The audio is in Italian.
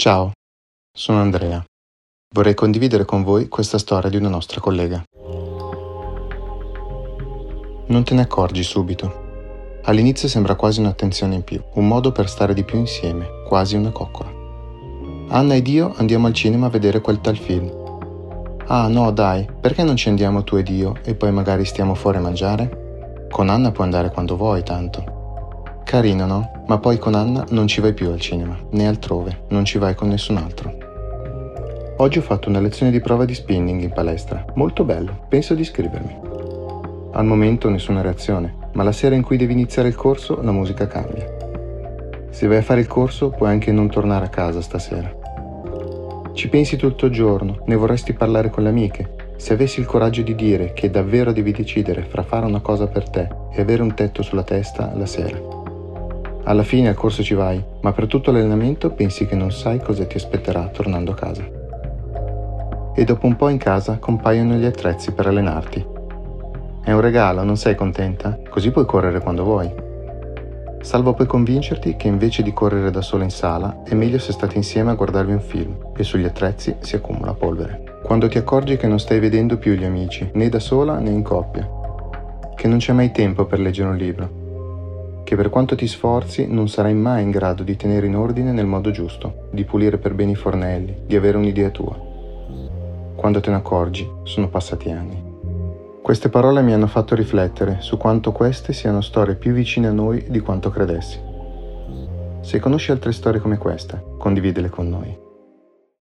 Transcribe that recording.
Ciao, sono Andrea. Vorrei condividere con voi questa storia di una nostra collega. Non te ne accorgi subito. All'inizio sembra quasi un'attenzione in più, un modo per stare di più insieme, quasi una coccola. Anna ed io andiamo al cinema a vedere quel tal film. Ah no, dai, perché non ci andiamo tu ed io e poi magari stiamo fuori a mangiare? Con Anna puoi andare quando vuoi, tanto. Carino, no? Ma poi con Anna non ci vai più al cinema, né altrove, non ci vai con nessun altro. Oggi ho fatto una lezione di prova di spinning in palestra, molto bello, penso di iscrivermi. Al momento nessuna reazione, ma la sera in cui devi iniziare il corso la musica cambia. Se vai a fare il corso puoi anche non tornare a casa stasera. Ci pensi tutto il giorno, ne vorresti parlare con le amiche, se avessi il coraggio di dire che davvero devi decidere fra fare una cosa per te e avere un tetto sulla testa la sera. Alla fine al corso ci vai, ma per tutto l'allenamento pensi che non sai cosa ti aspetterà tornando a casa. E dopo un po' in casa compaiono gli attrezzi per allenarti. È un regalo, non sei contenta? Così puoi correre quando vuoi. Salvo poi convincerti che invece di correre da sola in sala è meglio se state insieme a guardarvi un film e sugli attrezzi si accumula polvere. Quando ti accorgi che non stai vedendo più gli amici, né da sola né in coppia. Che non c'è mai tempo per leggere un libro, che per quanto ti sforzi non sarai mai in grado di tenere in ordine nel modo giusto, di pulire per bene i fornelli, di avere un'idea tua. Quando te ne accorgi, sono passati anni. Queste parole mi hanno fatto riflettere su quanto queste siano storie più vicine a noi di quanto credessi. Se conosci altre storie come questa, condividele con noi.